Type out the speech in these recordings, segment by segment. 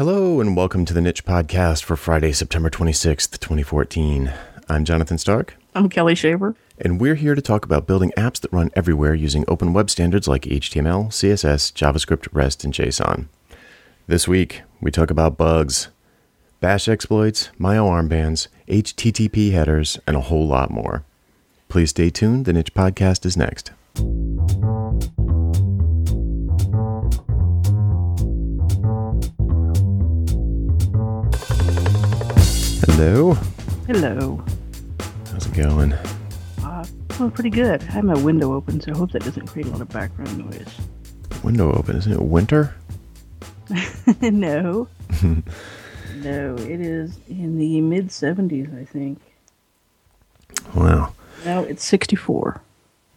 Hello, and welcome to the Niche Podcast for Friday, September 26th, 2014. I'm Jonathan Stark, I'm Kelli Shaver. and we're here to talk about building apps that run everywhere using open web standards like HTML, CSS, JavaScript, REST, and JSON. This week, we talk about bugs, bash exploits, Myo armbands, HTTP headers, and a whole lot more. Please stay tuned. The Niche Podcast is next. Hello. Hello. How's it going? Uh, well, pretty good. I have my window open, so I hope that doesn't create a lot of background noise. Window open. Isn't it winter? no. no, it is in the mid 70s, I think. Wow. Now it's 64.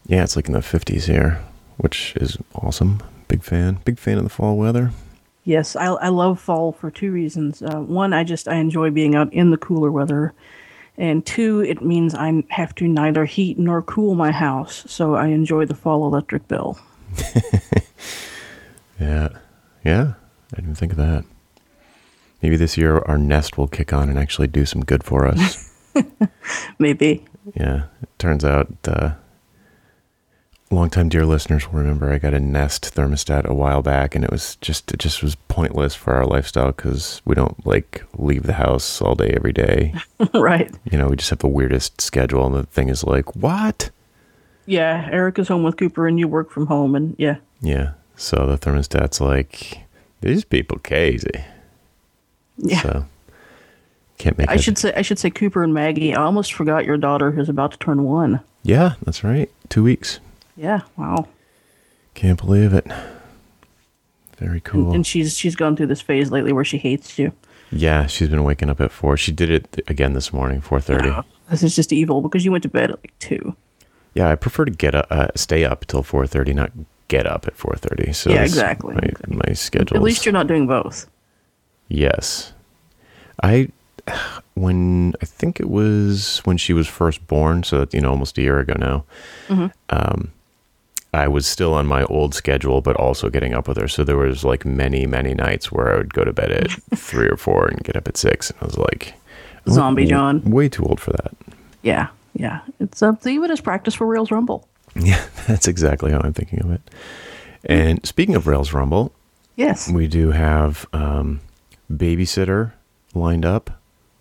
Yeah, it's like in the 50s here, which is awesome. Big fan. Big fan of the fall weather. Yes, I, I love fall for two reasons. Uh, one, I just I enjoy being out in the cooler weather, and two, it means I have to neither heat nor cool my house, so I enjoy the fall electric bill. Yeah. Yeah. I didn't think of that. Maybe this year our Nest will kick on and actually do some good for us. Maybe. yeah. It turns out, uh, longtime dear listeners will remember I got a Nest thermostat a while back and it was just, it just was pointless for our lifestyle because we don't like leave the house all day every day. right. you know, we just have the weirdest schedule and the thing is like, what? Yeah, Eric is home with Cooper, and you work from home, and yeah. Yeah. So the thermostat's like, these people crazy. Yeah. So can't make I it- should say I should say Cooper and Maggie. I almost forgot your daughter who's about to turn one. Yeah, that's right. Two weeks. Yeah, wow. Can't believe it. Very cool. And, and she's she's gone through this phase lately where she hates you. yeah, she's been waking up at four. She did it th- again this morning, four thirty. This is just evil because you went to bed at like two. Yeah, I prefer to get up, uh, stay up till four thirty, not get up at four thirty. So Yeah, exactly, My, exactly. my schedule. At least you're not doing both. Yes. I when I think it was when she was first born, so you know, almost a year ago now. Mm-hmm. Um, I was still on my old schedule, but also getting up with her. So there was like many, many nights where I would go to bed at three or four and get up at six, and I was like, Zombie John. way too old for that. Yeah, yeah. It's uh, think of as practice for Rails Rumble. Yeah, that's exactly how I'm thinking of it. And speaking of Rails Rumble, Yes. we do have um, babysitter lined up.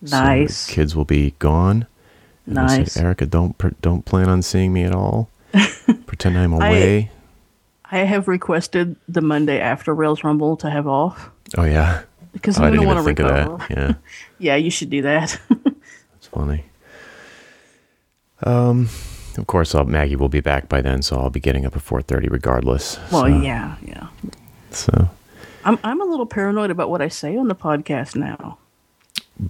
So Nice. kids will be gone. And Nice. said, Erica, don't don't plan on seeing me at all. Pretend I'm away. I have requested the Monday after Rails Rumble to have off oh yeah. because Oh, I I'm didn't gonna want to think recover. of that. Yeah, Yeah, you should do that. it's funny. Um, of course, I'll, Maggie will be back by then, so I'll be getting up at four thirty regardless. well, so, yeah, yeah. So I'm I'm a little paranoid about what I say on the podcast now.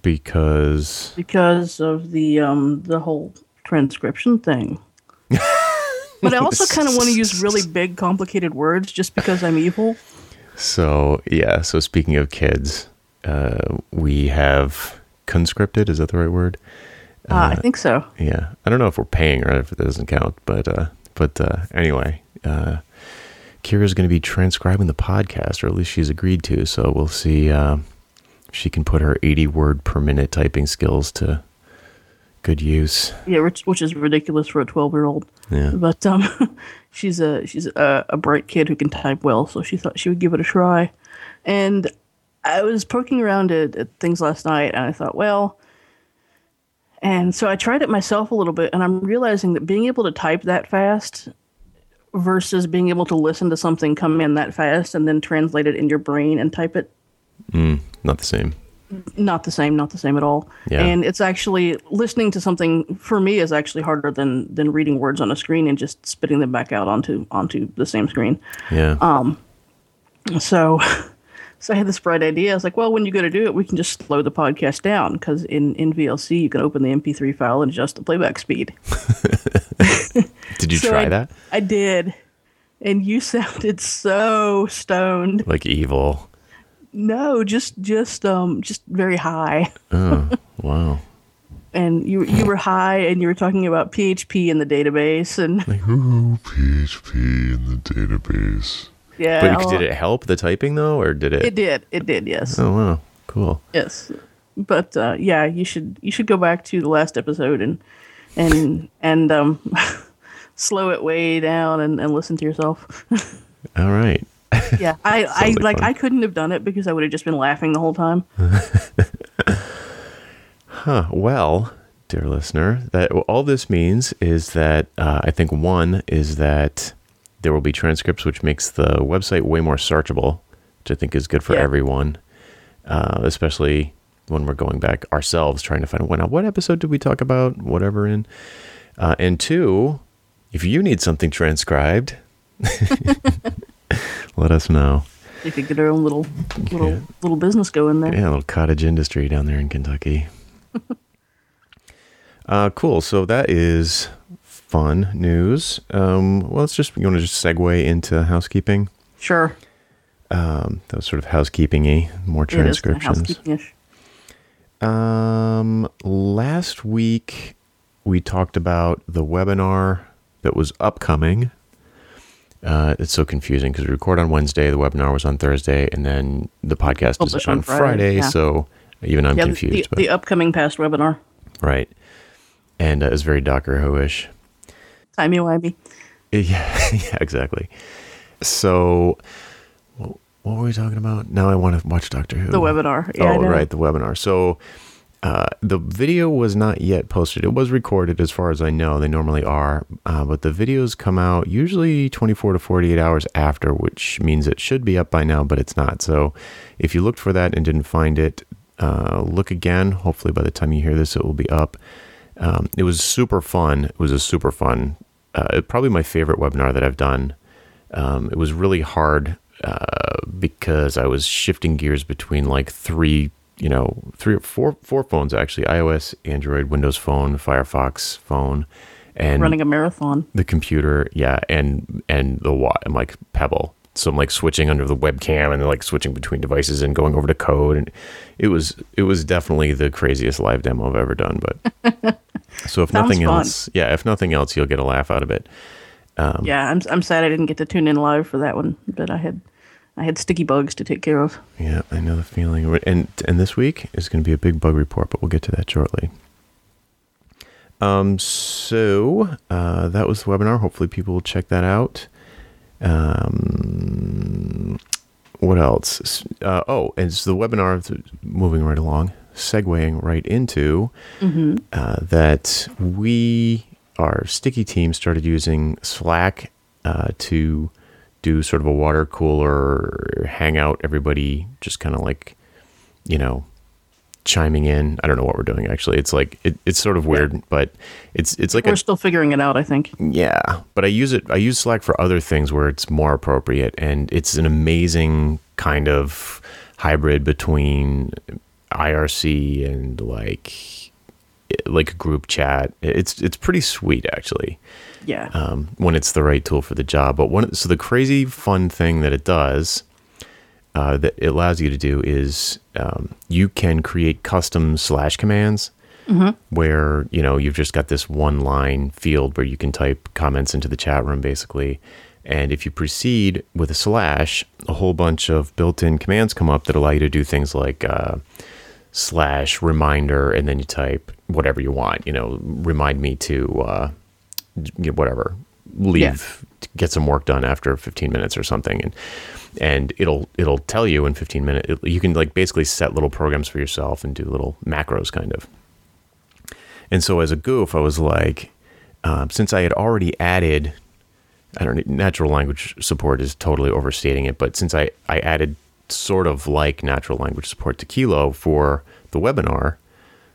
because because of the um the whole transcription thing. But I also kind of want to use really big, complicated words just because I'm evil. so yeah. So speaking of kids, uh, we have conscripted. Is that the right word? Uh, I think so. Yeah, I don't know if we're paying or if it doesn't count, but uh, but uh, anyway, uh, Kira's going to be transcribing the podcast, or at least she's agreed to. So we'll see uh, if she can put her eighty word per minute typing skills to good use. Yeah, which, which is ridiculous for a 12 year old. Yeah, But um, she's a she's a, a bright kid who can type well, so she thought she would give it a try. And I was poking around at, at things last night, and I thought, well. And so I tried it myself a little bit, and I'm realizing that being able to type that fast versus being able to listen to something come in that fast and then translate it in your brain and type it, not the same. Not the same, not the same at all. Yeah. And it's actually listening to something for me is actually harder than than reading words on a screen and just spitting them back out onto onto the same screen. Yeah, Um. So so I had this bright idea. I was like, well, when you go to do it, we can just slow the podcast down because in in VLC you can open the MP3 file and adjust the playback speed. did you so try I- that? I did. And you sounded so stoned. Like evil. No, just just um just very high. Oh wow. and you you were high and you were talking about PHP in the database and like Ooh, PHP in the database. Yeah. But I'll- did it help the typing though, or did it? It did. It did. Yes. Oh wow, cool. Yes. But uh, yeah, you should you should go back to the last episode and and and um, slow it way down and, and listen to yourself. All right. Yeah, I, I like fun. I couldn't have done it because I would have just been laughing the whole time. Huh. Well, dear listener, that all this means is that uh, I think one is that there will be transcripts, which makes the website way more searchable, which I think is good for Yeah. everyone, uh, especially when we're going back ourselves trying to find now what episode did we talk about whatever in, uh, and two, if you need something transcribed, let us know. They could get our own little little Yeah. little business going there. Yeah, a little cottage industry down there in Kentucky. uh, cool. So that is fun news. Um, well, let's just you want to just segue into housekeeping. Sure. Um, that was sort of housekeeping-y, more It is kinda transcriptions. Um, last week we talked about the webinar that was upcoming. Uh, it's so confusing because we record on Wednesday, the webinar was on Thursday, and then the podcast is on, on Friday. Friday, yeah. So even I'm Yeah, confused. the, but, the upcoming past webinar. right, and uh, it's very Doctor Who-ish. Timey wimey. Yeah, yeah, exactly. So, what, what were we talking about? Now I want to watch Doctor Who. The webinar. Yeah, oh, right, the webinar. So, uh, the video was not yet posted. It was recorded, as far as I know. They normally are, uh, but the videos come out usually 24 to 48 hours after, which means it should be up by now, but it's not. So, if you looked for that and didn't find it, uh, look again. Hopefully, by the time you hear this, it will be up. Um, it was super fun. It was a super fun, uh, probably my favorite webinar that I've done. Um, it was really hard uh, because I was shifting gears between like three, you know, three or four, four phones actually: iOS, Android, Windows Phone, Firefox phone, and Running a marathon. the computer. Yeah, and and the wa- and like Pebble. So I'm like switching under the webcam and like switching between devices and going over to code, and it was it was definitely the craziest live demo I've ever done. But so if nothing fun. else, yeah, if nothing else, you'll get a laugh out of it. Um, yeah, I'm I'm sad I didn't get to tune in live for that one, but I had I had sticky bugs to take care of. Yeah, I know the feeling. And and this week is going to be a big bug report, but we'll get to that shortly. Um, so uh, that was the webinar. Hopefully, people will check that out. Um, what else? Uh, oh, and it's the webinar. Moving right along, segueing right into uh, that we our sticky team started using Slack uh, to do sort of a water cooler hangout. Everybody just kind of like, you know, chiming in. I don't know what we're doing actually. It's like it, it's sort of weird, but it's it's like We're a still figuring it out, I think. yeah, but I use it. I use Slack for other things where it's more appropriate, and it's an amazing kind of hybrid between IRC and like like a group chat. It's it's pretty sweet actually Yeah. um, when it's the right tool for the job. But one, so the crazy fun thing that it does, uh, that it allows you to do is um, you can create custom slash commands where you know you've just got this one line field where you can type comments into the chat room basically. And if you proceed with a slash, a whole bunch of built-in commands come up that allow you to do things like uh, slash reminder, and then you type whatever you want. You know, remind me to uh, you know, whatever leave to get some work done after 15 minutes or something. And and it'll it'll tell you in 15 minutes it, you can like basically set little programs for yourself and do little macros kind of. And so as a goof i was like um, since i had already added i don't know natural language support is totally overstating it but since i i added sort of like natural language support to kilo for the webinar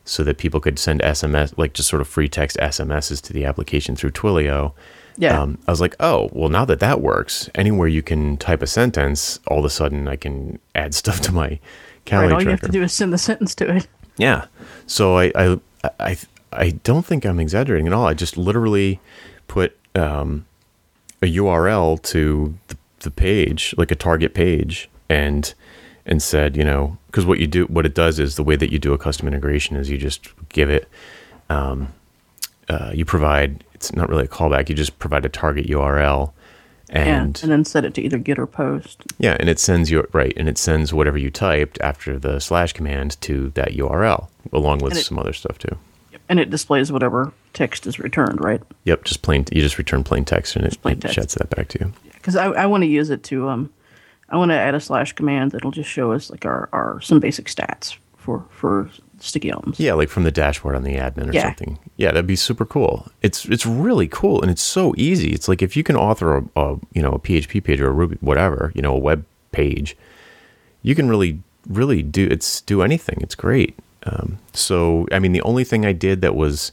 so that people could send SMS, like just sort of free text SMSs to the application through Twilio. Yeah. Um, I was like, oh, well, now that that works, anywhere you can type a sentence, all of a sudden I can add stuff to my right. calorie All you have to do is send the sentence to it. Yeah. So I, I, I, I don't think I'm exaggerating at all. I just literally put um, a URL to the, the page, like a target page, and and said, you know, because what you do, what it does is the way that you do a custom integration is you just give it, um, uh, you provide. It's not really a callback. You just provide a target URL, And and then set it to either GET or Post. yeah, and it sends you right, and it sends whatever you typed after the slash command to that URL, along with it- some other stuff too. And it displays whatever text is returned, right? Yep, just plain. You just return plain text, and it, plain it text. sheds that back to you. Because I, I want to use it to um, I want to add a slash command that'll just show us like our, our some basic stats for for sticky albums. Yeah, like from the dashboard on the admin or Yeah. something. Yeah, that'd be super cool. It's it's really cool and it's so easy. It's like if you can author a, a you know a PHP page or a Ruby whatever you know a web page, you can really really do it's do anything. It's great. Um, so I mean, the only thing I did that was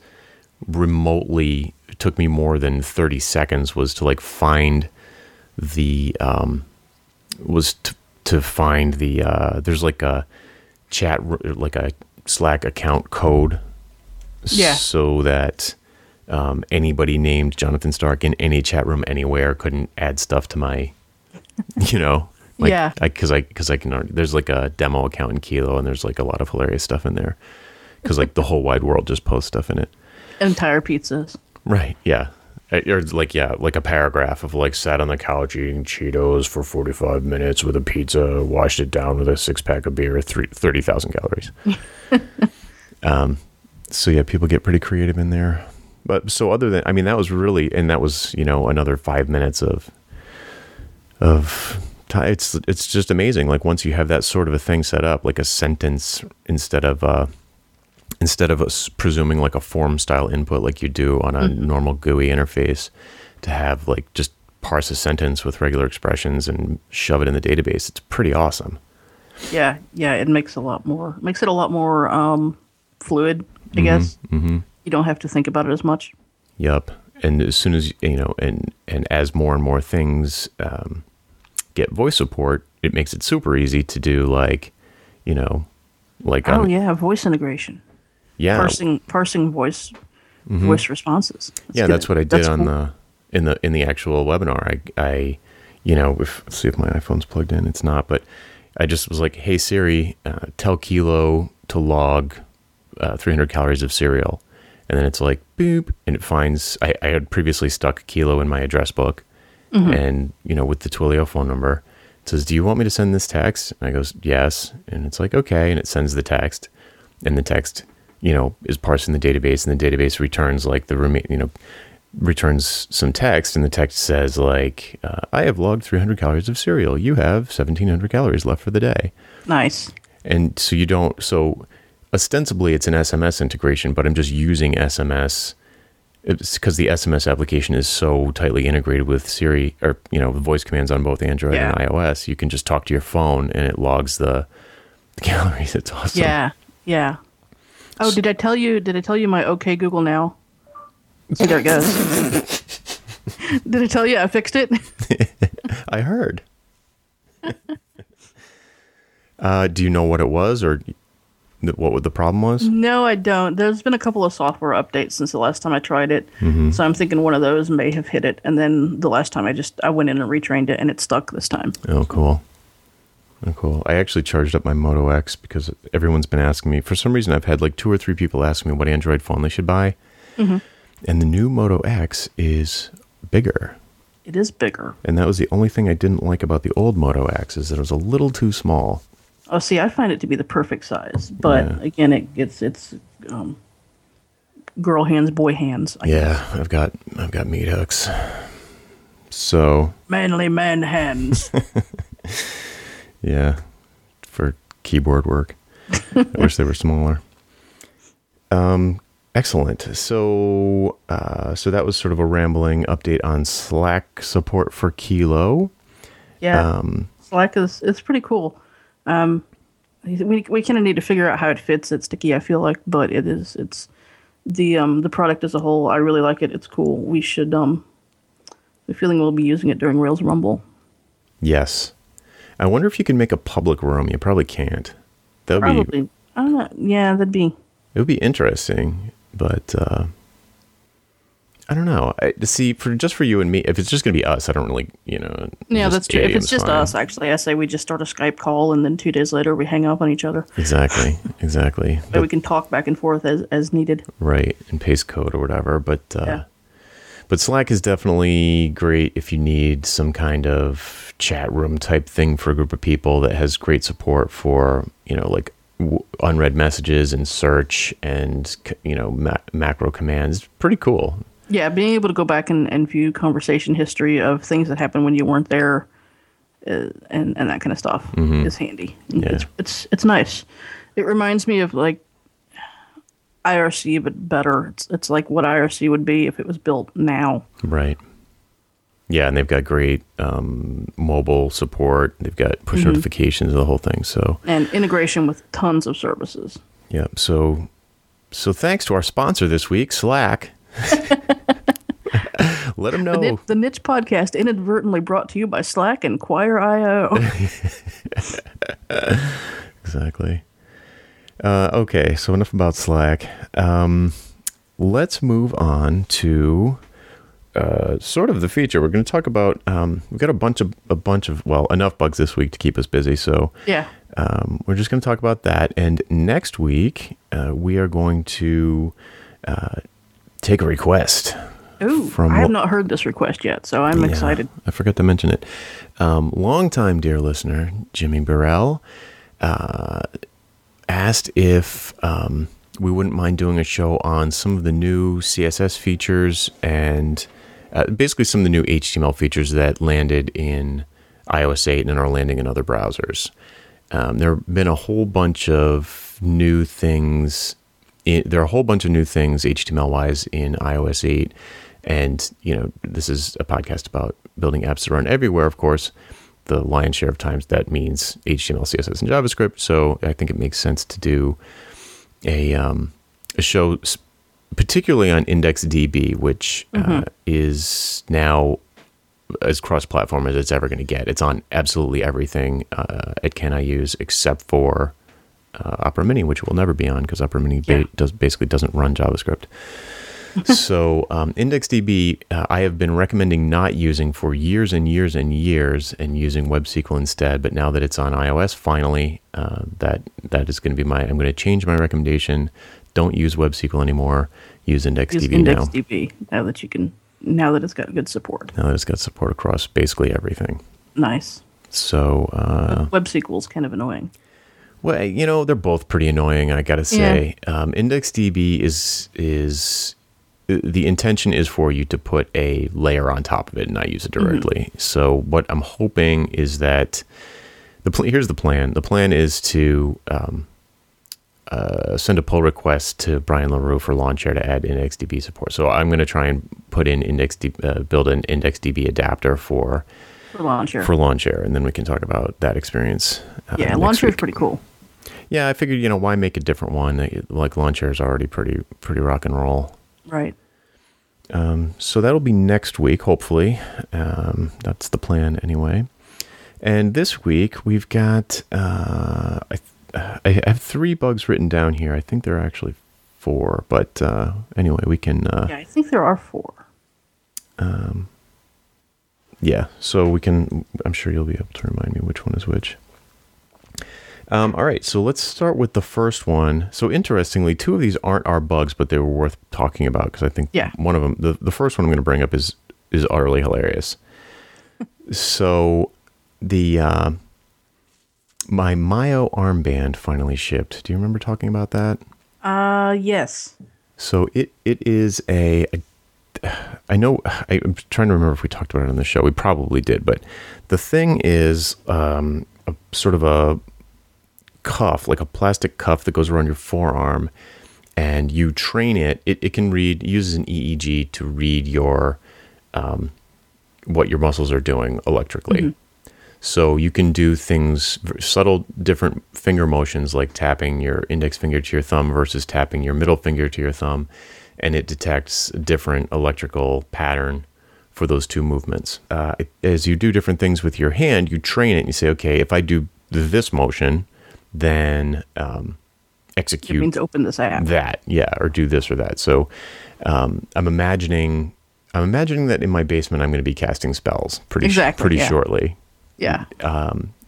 remotely took me more than thirty seconds was to like find the um, was to to find the uh, there's like a chat like a Slack account code, Yeah. so that um, anybody named Jonathan Stark in any chat room anywhere couldn't add stuff to my, you know, like, Yeah. because I because I, can already, there's like a demo account in Kilo and there's like a lot of hilarious stuff in there because like the whole wide world just posts stuff in it. Entire pizzas. Right. Yeah. Uh, Or like yeah, like a paragraph of like sat on the couch eating Cheetos for forty five minutes with a pizza, washed it down with a six pack of beer, three, 30,000 calories. um, so yeah, people get pretty creative in there. But so other than I mean, that was really and that was you know another five minutes of of it's it's just amazing. Like once you have that sort of a thing set up, like a sentence instead of uh instead of us presuming like a form style input like you do on a normal GUI interface to have like just parse a sentence with regular expressions and shove it in the database. It's pretty awesome. Yeah, yeah. It makes a lot more makes it a lot more um, fluid. I guess mm-hmm. you don't have to think about it as much. Yep. And as soon as you know, and and as more and more things um, get voice support, it makes it super easy to do like, you know, like Oh on- yeah, voice integration, yeah, parsing parsing voice voice responses. yeah, good. that's what I did That's on cool. the in the in the actual webinar. I I you know, if let's see if my iPhone's plugged in. It's not, but I just was like, "Hey Siri, uh, tell Kilo to log uh, 300 calories of cereal," and then it's like boop, and it finds. I, I had previously stuck Kilo in my address book, and you know, with the Twilio phone number, it says, "Do you want me to send this text?" And I goes, "Yes," and it's like, "Okay," and it sends the text, and the text, you know, is parsing the database, and the database returns like the remain, you know, returns some text, and the text says like, uh, "I have logged 300 calories of cereal. You have 1,700 calories left for the day." nice. and so you don't so ostensibly it's an sms integration but i'm just using sms because the sms application is so tightly integrated with siri or you know the voice commands on both android and ios you can just talk to your phone and it logs the, the calories it's awesome Yeah, yeah. Oh, did I tell you? Did I tell you my OK Google now? See, there it goes. did I tell you I fixed it? i heard uh, do you know what it was or what the problem was no, I don't. There's been a couple of software updates since the last time I tried it, so I'm thinking one of those may have hit it. And then the last time I just I went in and retrained it, and it stuck this time. Oh, cool. Cool. I actually charged up my Moto X because everyone's been asking me. For some reason, I've had like two or three people ask me what Android phone they should buy. And the new Moto X is bigger. It is bigger. And that was the only thing I didn't like about the old Moto X is that it was a little too small. Oh, see, I find it to be the perfect size, but Yeah. again, it gets it's um, girl hands, boy hands. I Yeah, I've got I've got meat hooks. So manly man hands. Yeah, for keyboard work. I wish they were smaller. Um, excellent. So, uh, so that was sort of a rambling update on Slack support for Kilo. Yeah, Um, Slack is it's pretty cool. Um, we we kind of need to figure out how it fits at Sticky. I feel like, but it is it's the um the product as a whole. I really like it. It's cool. We should um. The feeling we'll be using it during Rails Rumble. yes. I wonder if you can make a public room. You probably can't. That would be Probably. I don't know. Yeah, that'd be. it would be interesting, but uh, I don't know. I, to see for just for you and me, if it's just gonna be us, I don't really, you know. Yeah, that's true. If it's just fine. us, actually, I say we just start a Skype call and then two days later we hang up on each other. exactly, exactly. That we can talk back and forth as, as needed. right and paste code or whatever but uh Yeah. But Slack is definitely great if you need some kind of chat room type thing for a group of people that has great support for, you know, like unread messages and search and, you know, ma- macro commands. Pretty cool. Yeah, being able to go back and, and view conversation history of things that happened when you weren't there, uh, and and that kind of stuff is handy. Yeah. It's it's it's nice. It reminds me of like IRC, but better. It's it's like what IRC would be if it was built now. Right. Yeah, and they've got great um, mobile support. They've got push notifications, the whole thing. So, and integration with tons of services. yeah. So, so thanks to our sponsor this week, Slack. Let them The, know. The niche podcast inadvertently brought to you by Slack and Choir.io. Exactly. Uh, okay, so enough about Slack. Um, let's move on to uh, sort of the feature. We're going to talk about. Um, we've got a bunch of a bunch of well enough bugs this week to keep us busy. So yeah. um, we're just going to talk about that. And next week uh, we are going to uh, take a request. Ooh, From I have not heard this request yet, so I'm Yeah, excited. I forgot to mention it. Um, longtime dear listener, Jimmy Burrell, uh, asked if um, we wouldn't mind doing a show on some of the new CSS features and uh, basically some of the new HTML features that landed in iOS 8 and are landing in other browsers. Um, there have been a whole bunch of new things. i there are a whole bunch of new things HTML wise in iOS 8. And, you know, this is a podcast about building apps that run everywhere, of course. The lion's share of times that means HTML, CSS, and JavaScript. So I think it makes sense to do a, um, a show particularly on IndexDB, which uh, is now as cross-platform as it's ever going to get. It's on absolutely everything uh, at Can I Use except for uh, Opera Mini, which it will never be on because Opera Mini ba- does basically doesn't run JavaScript. so um, IndexDB, uh, I have been recommending not using for years and years and years, and using WebSQL instead. But now that it's on iOS, finally, uh, that that is going to be my. I'm going to change my recommendation. Don't use WebSQL anymore. Use Use IndexDB now. IndexDB now that you can now that it's got good support. Now that it's got support across basically everything. Nice. So, uh, Web SQL's kind of annoying. well, you know, they're both pretty annoying. I gotta say, um, IndexDB is is the intention is for you to put a layer on top of it and not use it directly. So, what I'm hoping is that the pl- here's the plan. The plan is to um, uh, send a pull request to Brian LeRoux for LawnChair to add IndexDB support. So, I'm going to try and put in IndexDB, uh, build an IndexDB adapter for For LawnChair. for and then we can talk about that experience. uh, yeah, LawnChair is pretty cool. Yeah, I figured you know why make a different one? Like LawnChair is already pretty pretty rock and roll. Right. Um, So that'll be next week, hopefully. Um, that's the plan anyway. And this week we've got uh, I, I have three bugs written down here. I think there are actually four, but uh, anyway, we can. Uh, Yeah, I think there are four. Um. Yeah, so we can. I'm sure you'll be able to remind me which one is which. Um, all right, so let's start with the first one. So interestingly, two of these aren't our bugs, but they were worth talking about because I think Yeah. one of them, the, the first one I'm going to bring up is is utterly hilarious. so the uh, my Myo armband finally shipped. Do you remember talking about that? Uh, yes. So it it is a, a I know I, I'm trying to remember if we talked about it on the show. We probably did, but the thing is um, a sort of a cuff, like a plastic cuff that goes around your forearm, and you train it. It, it can read uses an EEG to read your um, what your muscles are doing electrically. So you can do things subtle, different finger motions like tapping your index finger to your thumb versus tapping your middle finger to your thumb, and it detects a different electrical pattern for those two movements. Uh, as you do different things with your hand, you train it and you say, okay, if I do this motion, then um, It execute means open this app. that yeah or do this or that so um, i'm imagining i'm imagining that in my basement i'm going to be casting spells pretty Exactly, pretty yeah. shortly Yeah.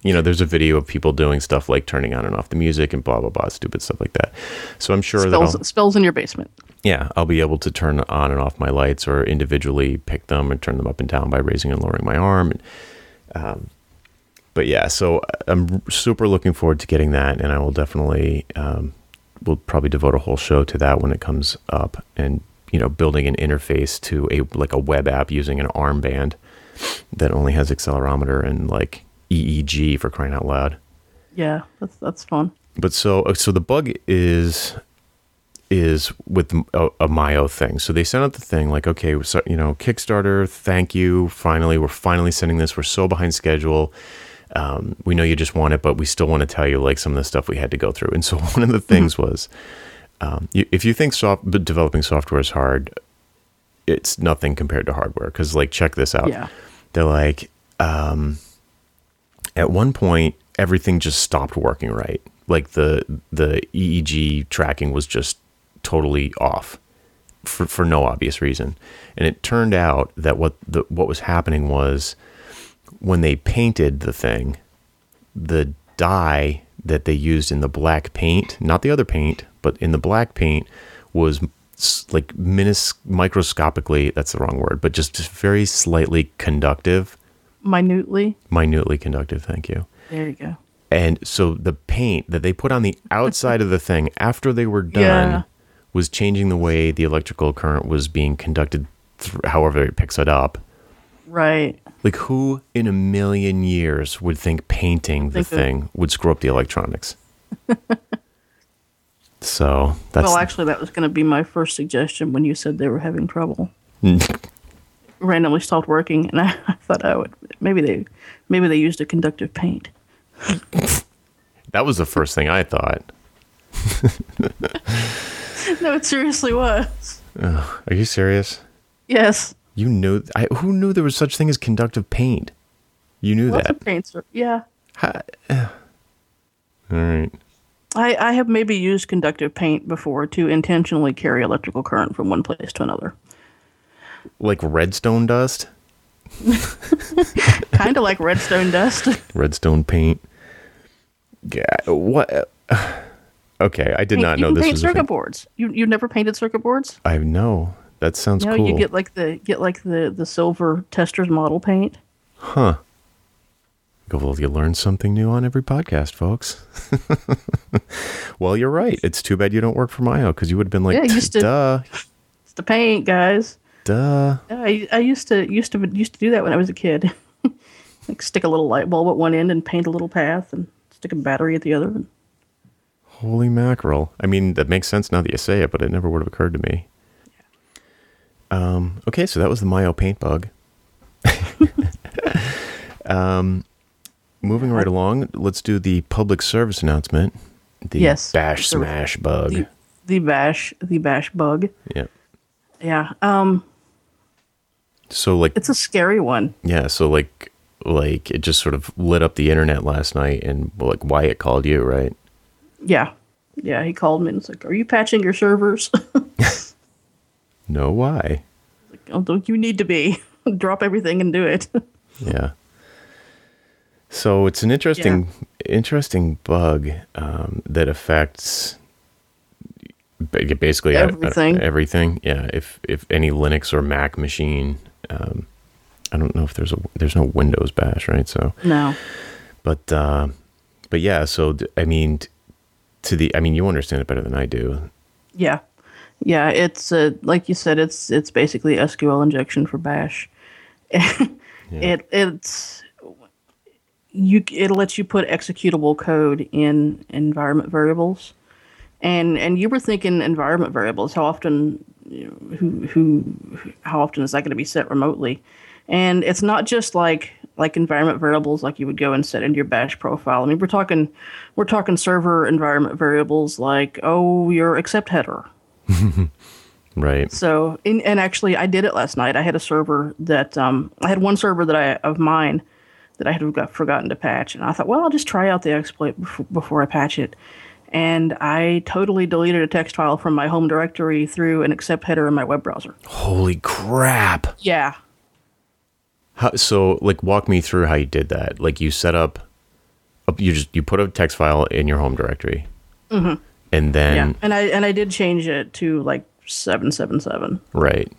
you know, there's a video of people doing stuff like turning on and off the music and blah blah blah, stupid stuff like that. So I'm sure that I'll, spells, spells in your basement. yeah, I'll be able to turn on and off my lights or individually pick them and turn them up and down by raising and lowering my arm. And, um, but yeah, so I'm super looking forward to getting that, and I will definitely um, will probably devote a whole show to that when it comes up, and you know, building an interface to a like a web app using an armband that only has accelerometer and like EEG for crying out loud Yeah, that's that's fun. but so uh, so the bug is is with a, a Myo thing. So they sent out the thing like, okay, so, you know, Kickstarter, thank you. Finally, we're finally sending this. We're so behind schedule. Um, we know you just want it, but we still want to tell you like some of the stuff we had to go through. And so one of the things was, um, you, if you think soft, developing software is hard, it's nothing compared to hardware. Because like, check this out. Yeah. They're like, um, at one point everything just stopped working right like the the eeg tracking was just totally off for, for no obvious reason and it turned out that what the what was happening was when they painted the thing the dye that they used in the black paint not the other paint but in the black paint was like minis- microscopically that's the wrong word but just very slightly conductive Minutely. minutely conductive thank you There you go. and so the paint that they put on the outside of the thing after they were done Yeah. was changing the way the electrical current was being conducted through however it picks it up Right. Like who in a million years would think painting the of- thing would screw up the electronics so that's well, actually, that was going to be my first suggestion when you said they were having trouble. Randomly stopped working, and I, I thought oh, I would maybe they maybe they used a conductive paint. that was the first thing i thought No, it seriously was. are you serious Yes. You knew I, who knew there was such thing as conductive paint you knew Lots that paints. Are, yeah. Ha- eh. all right I, I have maybe used conductive paint before to intentionally carry electrical current from one place to another. like redstone dust kind of like redstone dust. redstone paint. Yeah, what? Eh. Okay, I did not you know this paint was circuit boards. You you never painted circuit boards? I know that sounds You know, cool. you get like the get like the the silver Testors model paint. huh? Well, you learn something new on every podcast, folks. well, you're right. It's too bad you don't work for Myo because you would have been like, Yeah, used to- duh, It's the paint, guys. duh. I, I used to used to used to do that when I was a kid. like stick a little light bulb at one end and paint a little path, and stick a battery at the other. Holy mackerel. I mean, that makes sense now that you say it, but it never would have occurred to me. Um, okay, so that was the Myo paint bug. um, moving right along, let's do the public service announcement. The Yes. Bash The- Smash bug. the the bash the bash bug. yeah. Yeah. Um. So like It's a scary one. yeah, so like like it just sort of lit up the internet last night and like Wyatt called you, right? Yeah. Yeah. He called me and was like, "Are you patching your servers?" No, why? don't you need to be? Drop everything and do it. Yeah. So it's an interesting, interesting bug um, that affects basically uh, Everything. everything. Yeah. If if any Linux or Mac machine, um, I don't know if there's a there's no Windows Bash, right? So, no. but uh, but yeah. So I mean, to the I mean, you understand it better than I do. Yeah. Yeah, it's uh, like you said, it's it's basically SQL injection for Bash. It it's you it lets you put executable code in environment variables, and and you were thinking environment variables. How often, you know, who who how often is that going to be set remotely? And it's not just like like environment variables like you would go and set into your bash profile. I mean, we're talking we're talking server environment variables like oh your accept header Right. so, in, and actually, I did it last night. I had a server that um, I had one server that I of mine that I had got forgotten to patch, and I thought, well, I'll just try out the exploit before, before I patch it. And I totally deleted a text file from my home directory through an accept header in my web browser. Holy crap! Yeah, How, so, like, walk me through how you did that. Like, you set up, up- you just you put a text file in your home directory, and then Yeah, and I and I did change it to like seven seven seven. right.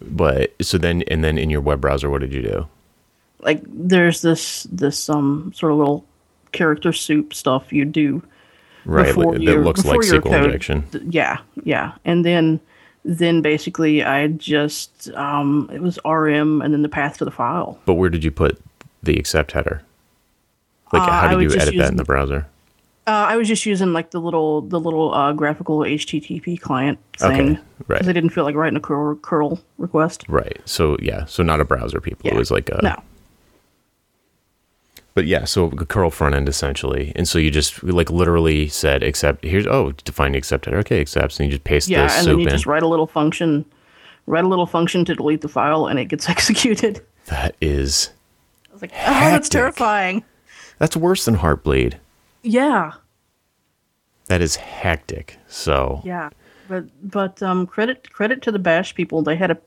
But so then, and then in your web browser, what did you do? Like there's this this um sort of little character soup stuff you do Right, before that your- looks like SQL code. injection. Yeah, yeah, and then then basically I just um it was RM and then the path to the file. But where did you put the accept header? Like, Uh, how did you edit that in the browser? Uh, I was just using like the little the little uh, graphical HTTP client thing Okay, right. I didn't feel like writing a curl, curl request. Right. So yeah. So not a browser, people. Yeah. It was like a no, But yeah, so curl front end essentially, and so you just like literally said accept. Here's oh define the accept header. Okay, accepts, and you just paste yeah, the and then you in. just write a little function, write a little function to delete the file, and it gets executed. that is I was like, oh, that's terrifying. that's worse than Heartbleed. Yeah, That is hectic. So yeah, but but um, credit credit to the Bash people. They had a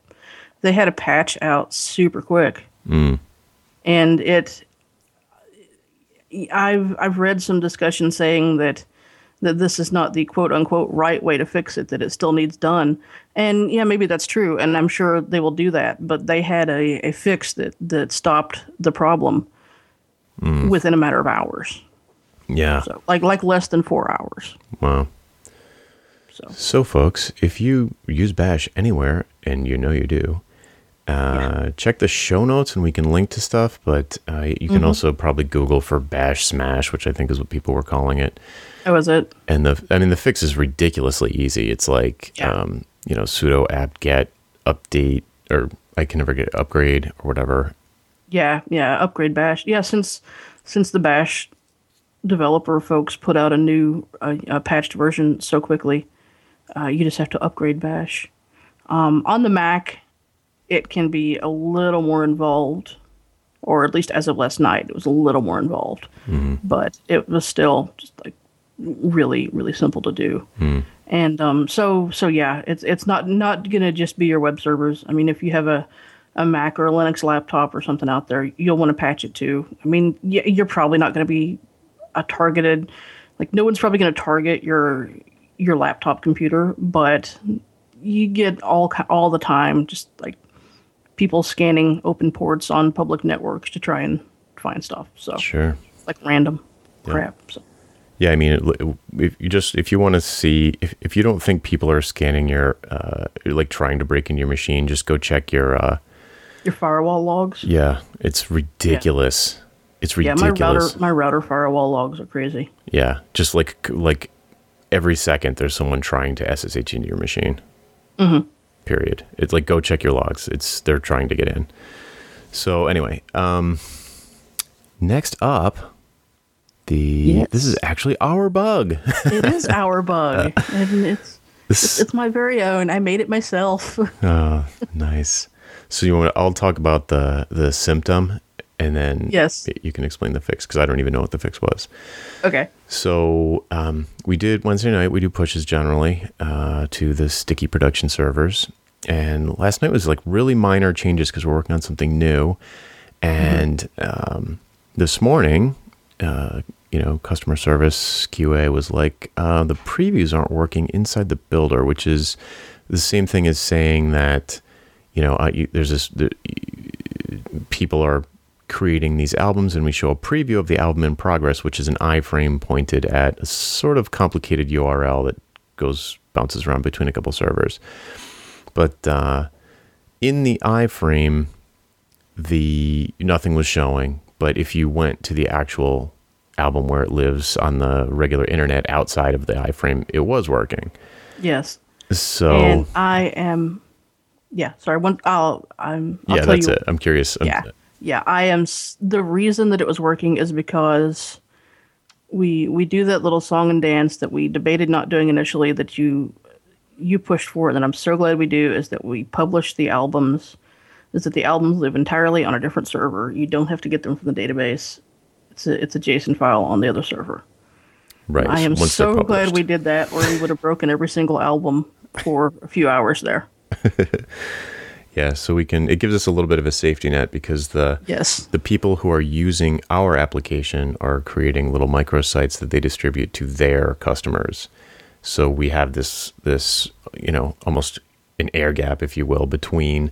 they had a patch out super quick, Mm. and it. I've I've read some discussion saying that that this is not the quote unquote right way to fix it. That it still needs done, and yeah, maybe that's true, and I'm sure they will do that. But they had a, a fix that that stopped the problem within a matter of hours. Yeah, So like like less than four hours. wow. So So folks, if you use Bash anywhere, and you know you do, uh, check the show notes, and we can link to stuff. But uh, you Mm-hmm. can also probably Google for Bash Smash, which I think is what people were calling it. that was it. and the I mean the fix is ridiculously easy. It's like Yeah. um, you know sudo apt get update or I can never get upgrade or whatever. Yeah, yeah, upgrade Bash. Yeah, since since the Bash developer folks put out a new uh, uh, patched version so quickly, uh, you just have to upgrade Bash. Um, on the Mac, it can be a little more involved, or at least as of last night, it was a little more involved. But it was still just like really, really simple to do. And um, so, so yeah, it's it's not not gonna just be your web servers. I mean, if you have a a Mac or a Linux laptop or something out there, you'll want to patch it too. I mean, you're probably not going to be a targeted, like no one's probably going to target your your laptop computer, but you get all all the time just like people scanning open ports on public networks to try and find stuff. So Sure. like random crap. So Yeah, I mean, if you just if you want to see if, if you don't think people are scanning your uh, like trying to break into your machine, just go check your uh, your firewall logs. yeah. It's ridiculous. It's Yeah, my ridiculous. router my router firewall logs are crazy. Yeah, just like like every second there's someone trying to SSH into your machine. Mm-hmm. Period. It's like go check your logs. It's they're trying to get in. So anyway, um, next up, the Yes. this is actually our bug. It is our bug, and it's This- it's my very own. I made it myself. oh, nice. So you want? I'll talk about the the symptom, and then Yes. you can explain the fix because I don't even know what the fix was. okay. So um, we did Wednesday night. We do pushes generally uh, to the sticky production servers, and last night was like really minor changes because we're working on something new. And um, this morning, uh, you know, customer service QA was like, uh, the previews aren't working inside the builder, which is the same thing as saying that, you know, uh, you, there's this. The, people are creating these albums and we show a preview of the album in progress which is an iframe pointed at a sort of complicated url that goes bounces around between a couple servers but uh, in the iframe the nothing was showing but if you went to the actual album where it lives on the regular internet outside of the iframe it was working Yes. so And I am. Yeah. Sorry. One. I'll. I'm. I'll yeah tell that's you, it i'm curious I'm- Yeah. I am. s- The reason that it was working is because we we do that little song and dance that we debated not doing initially that you you pushed for and I'm so glad we do is that we publish the albums is that the albums live entirely on a different server. You don't have to get them from the database. It's a it's a JSON file on the other server. right I am once so glad we did that, or we would have broken every single album for a few hours there. Yeah, so we can. It gives us a little bit of a safety net because the Yes. the people who are using our application are creating little microsites that they distribute to their customers. So we have this this you know almost an air gap, if you will, between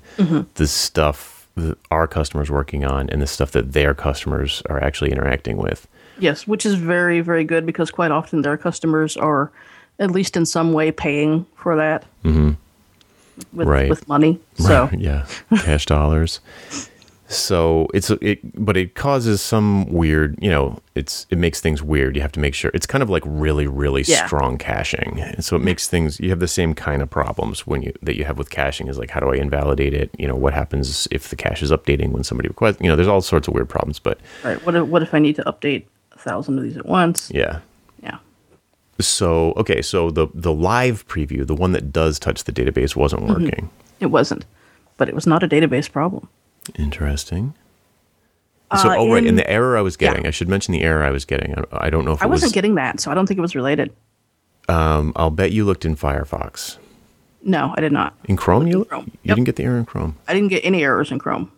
the stuff that our customers working on and the stuff that their customers are actually interacting with. Yes, which is very, very good because quite often their customers are at least in some way paying for that mm-hmm. With, Right. with money. So, yeah, cash dollars. So it's it, but it causes some weird, you know, it's it makes things weird. You have to make sure it's kind of like really, really Yeah. strong caching. And so it makes things you have the same kind of problems when you that you have with caching is like how do I invalidate it? You know, what happens if the cache is updating when somebody requests? You know, there's all sorts of weird problems. But right, what if, what if I need to update a thousand of these at once? Yeah. So okay, so the the live preview, the one that does touch the database, wasn't Mm-hmm. working. It wasn't, but it was not a database problem. Interesting. So, Uh, oh right, in- and the error I was yeah. getting, I should mention the error I was getting. I, I don't know if I it was. wasn't getting that, so I don't think it was related. um, I'll bet you looked in Firefox. No, I did not. In Chrome, you, Chrome. you Yep. didn't get the error in Chrome. I didn't get any errors in Chrome.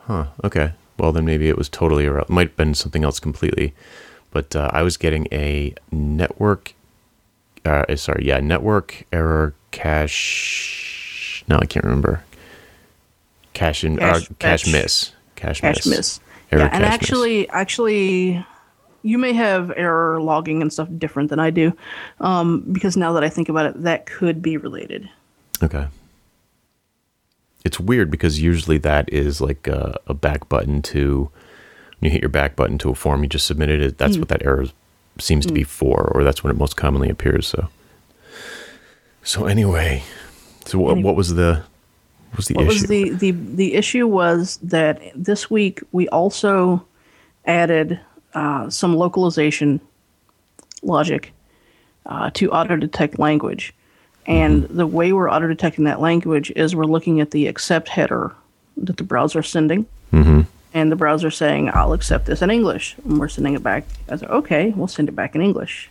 Huh. Okay. Well, then maybe it was totally irrelevant. Might have been something else completely. But uh, I was getting a network. Uh, uh, sorry, yeah, network error cache. No, I can't remember. Cache in Cache uh, cache miss. Cache, Cache miss. miss. Error yeah, and cache miss. actually, actually, you may have error logging and stuff different than I do, um, because now that I think about it, that could be related. Okay. It's weird because usually that is like a, a back button to you hit your back button to a form you just submitted it. That's what that error seems to be for, or that's when it most commonly appears. So, so anyway, so what, Anyway. what was the what was the What issue? was the, the the issue was that this week we also added uh, some localization logic uh, to auto detect language, and the way we're auto detecting that language is we're looking at the accept header that the browser is sending, and the browser saying I'll accept this in English, and we're sending it back as okay, we'll send it back in English.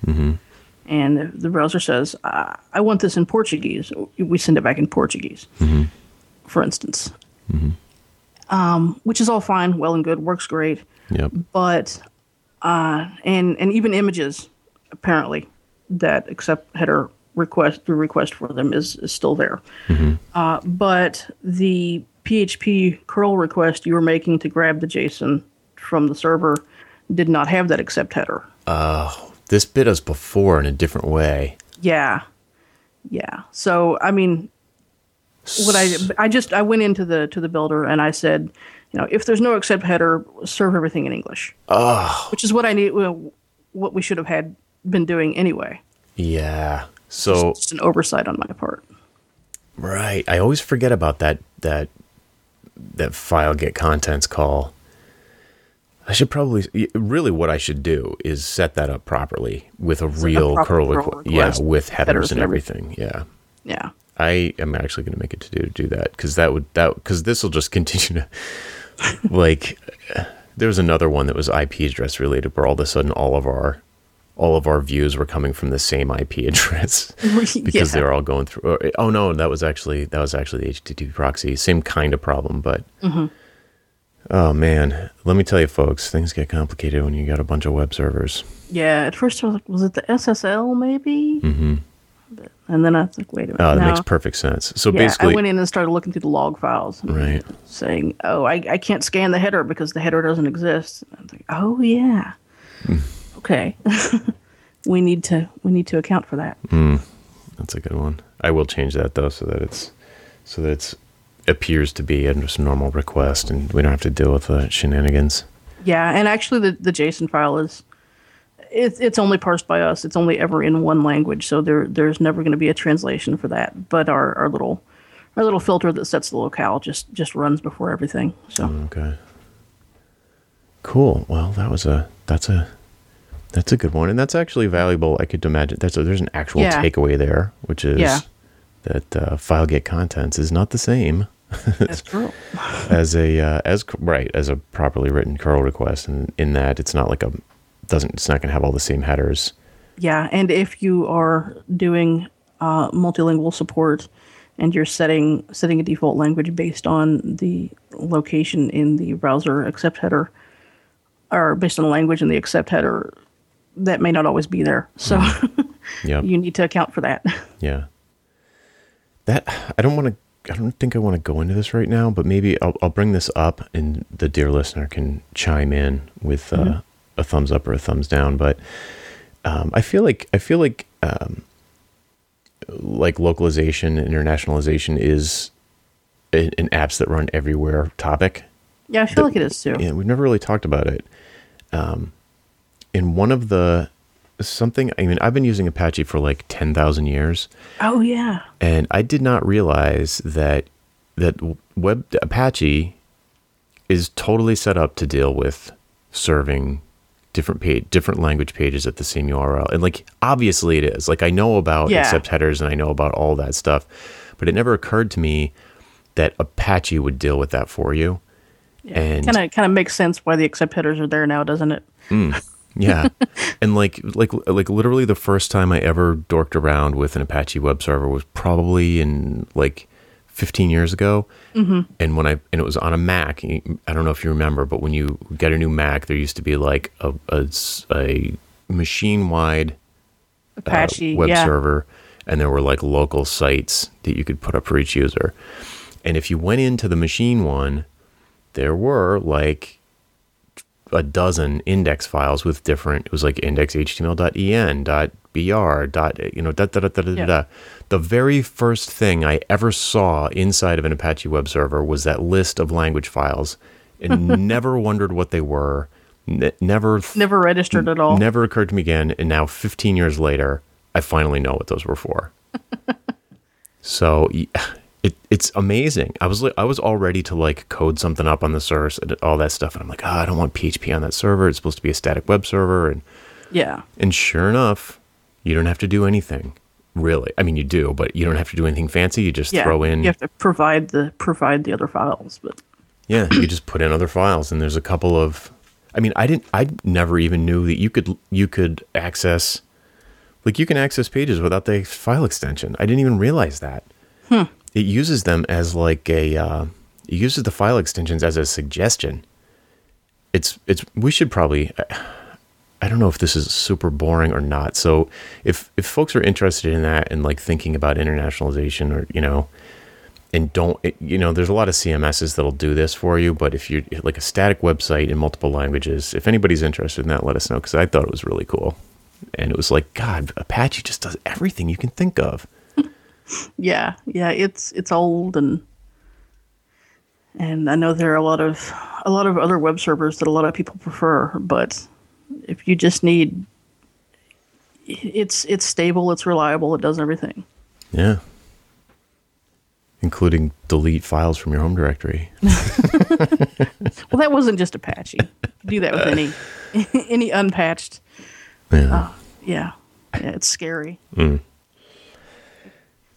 And the browser says, uh, I want this in Portuguese. We send it back in Portuguese, for instance. Um, which is all fine, well and good, works great. Yep. But, uh, and, and even images, apparently, that accept header request, the request for them is, is still there. Uh, but the PHP curl request you were making to grab the JSON from the server did not have that accept header. Oh, this bit us before in a different way. Yeah. Yeah. So I mean what I I just I went into the to the builder and I said, you know, if there's no accept header, serve everything in English. Oh. Which is what I need well, what we should have had been doing anyway. Yeah. So It's an oversight on my part. Right. I always forget about that that that file get contents call. I should probably really what I should do is set that up properly with a real proper curl, curl requ- yeah, with headers, headers and everything. Yeah. Yeah. I am actually going to make it to do do that cuz that would that cuz this will just continue to like there was another one that was IP address related where all of a sudden all of our all of our views were coming from the same IP address because Yeah. they were all going through. or- Oh no, that was actually that was actually the HTTP proxy. Same kind of problem, but Mm-hmm. oh man, let me tell you, folks, things get complicated when you got a bunch of web servers. Yeah. At first I was like, was it the SSL maybe? Mm-hmm. And then I was like, wait a minute. Oh, that no. makes perfect sense. So yeah, basically, I went in and started looking through the log files. and right? saying, "Oh, I, I can't scan the header because the header doesn't exist." And I was like, "Oh yeah, Hmm. Okay, we need to we need to account for that." Hmm. That's a good one. I will change that though, so that it's so that it's appears to be a just normal request, and we don't have to deal with the shenanigans. Yeah, and actually, the the JSON file is it's it's only parsed by us. It's only ever in one language, so there there's never going to be a translation for that. But our, our little our little filter that sets the locale just just runs before everything. So Okay. Cool. Well, that was a that's a that's a good one, and that's actually valuable. I could imagine that's a, there's an actual Yeah. takeaway there, which is Yeah. that uh, file get contents is not the same that's true. as a uh, as right as a properly written curl request, and in that it's not like a doesn't it's not going to have all the same headers. Yeah, and if you are doing uh, multilingual support and you're setting setting a default language based on the location in the browser accept header, or based on the language in the accept header, that may not always be there. So Yeah. you need to account for that. Yeah. That I don't want to. I don't think I want to go into this right now, but maybe I'll, I'll bring this up, and the dear listener can chime in with uh, a thumbs up or a thumbs down. But um, I feel like I feel like um, like localization, internationalization is an, an apps that run everywhere topic. Yeah, I feel like it is too. Yeah, we've never really talked about it. Um, in one of the something, I mean, I've been using Apache for like ten thousand years Oh yeah. and I did not realize that that web Apache is totally set up to deal with serving different page different language pages at the same URL. And like obviously it is. Like I know about Yeah. accept headers and I know about all that stuff, but it never occurred to me that Apache would deal with that for you. And Kind of kind of makes sense why the accept headers are there now, doesn't it? Hmm. Yeah. and like like like literally the first time I ever dorked around with an Apache web server was probably in like 15 years ago. Mm-hmm. And when I and it was on a Mac. I don't know if you remember, but when you get a new Mac, there used to be like a a, a machine wide Apache, Uh, web yeah. server, and there were like local sites that you could put up for each user. And if you went into the machine one, there were like a dozen index files with different. It was like index html.en dot br dot you know da da da da da Yeah. da. The very first thing I ever saw inside of an Apache web server was that list of language files, and never wondered what they were. Ne- never Never registered at all. Never occurred to me again. And now, 15 years later, I finally know what those were for. so y- it, it's amazing. I was I was all ready to like code something up on the source and all that stuff, and I'm like, oh, I don't want PHP on that server. It's supposed to be a static web server, and Yeah. and sure enough, you don't have to do anything really. I mean, you do, but you don't have to do anything fancy. You just Yeah. throw in You have to provide the provide the other files, but Yeah, you just put in other files, and there's a couple of. I mean, I didn't. I never even knew that you could you could access, like you can access pages without the file extension. I didn't even realize that. Hmm. It uses them as like a. Uh, it uses the file extensions as a suggestion. It's it's. We should probably. I don't know if this is super boring or not. So if if folks are interested in that and like thinking about internationalization or you know and don't you know there's a lot of cms's that'll do this for you but if you're like a static website in multiple languages if anybody's interested in that let us know because i thought it was really cool and it was like god apache just does everything you can think of yeah, yeah, it's it's old and and I know there are a lot of a lot of other web servers that a lot of people prefer, but if you just need it's it's stable, it's reliable, it does everything. yeah including delete files from your home directory Well, that wasn't just Apache. Do that with any any unpatched. yeah oh, Yeah, yeah, it's scary. Mm.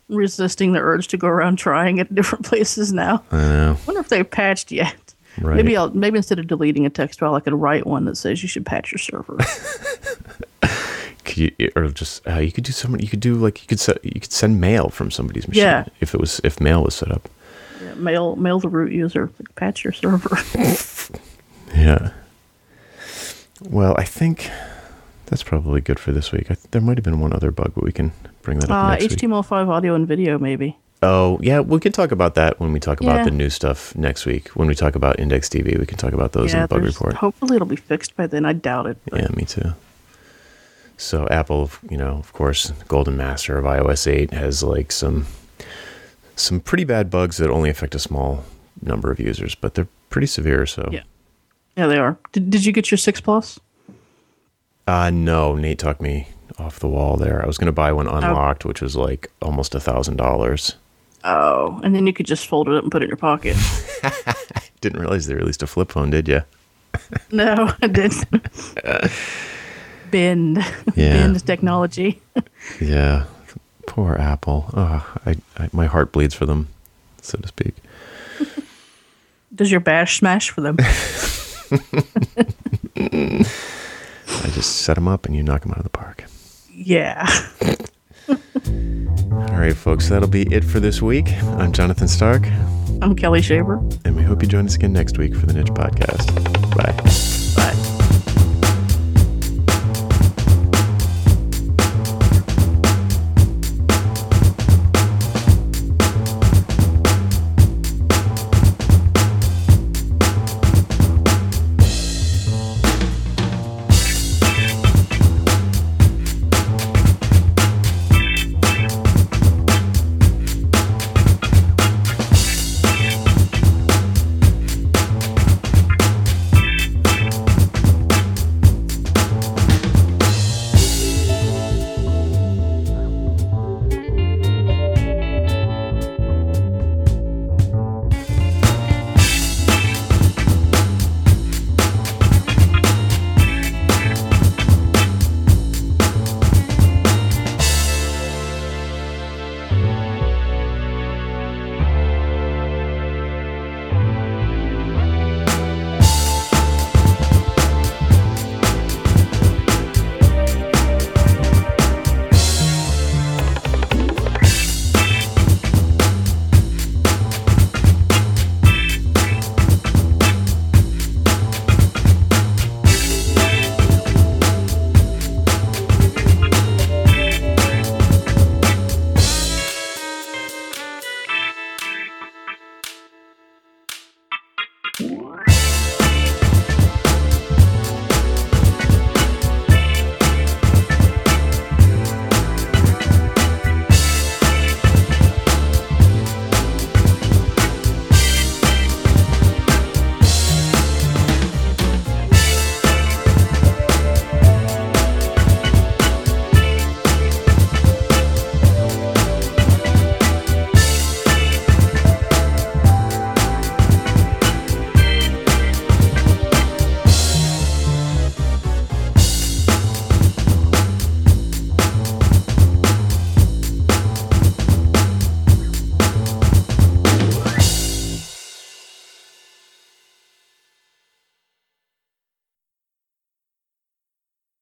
Resisting the urge to go around trying at different places now. i know wonder if they've patched yet. Right. Maybe I'll maybe instead of deleting a text file, I could write one that says you should patch your server. could you, or just uh, you could do some you could do like you could set you could send mail from somebody's machine Yeah. if it was if mail was set up Yeah, mail mail the root user like, patch your server. Yeah. Well, I think that's probably good for this week. I th- there might have been one other bug, but we can bring that up uh, next. HTML5 audio and video maybe. Oh, yeah, we can talk about that when we talk about Yeah. the new stuff next week. When we talk about Index TV, we can talk about those in the bug report. hopefully it'll be fixed by then. I doubt it. But Yeah, me too. So Apple, you know, of course, golden master of iOS 8 has like some some pretty bad bugs that only affect a small number of users, but they're pretty severe, so Yeah. yeah, they are. Did, did you get your six plus? Uh no, Nate talked me off the wall there. I was gonna buy one oh. unlocked, which was like almost a thousand dollars. Oh, and then you could just fold it up and put it in your pocket. Didn't realize they released a flip phone, did you? no, I didn't. Bend. Yeah. Bend technology. Yeah. Poor Apple. Oh, I, I my heart bleeds for them, so to speak. Does your bash smash for them? I just set them up and you knock them out of the park. Yeah. All right, folks, that'll be it for this week. I'm Jonathan Stark. I'm Kelli Shaver. And we hope you join us again next week for the Niche Podcast.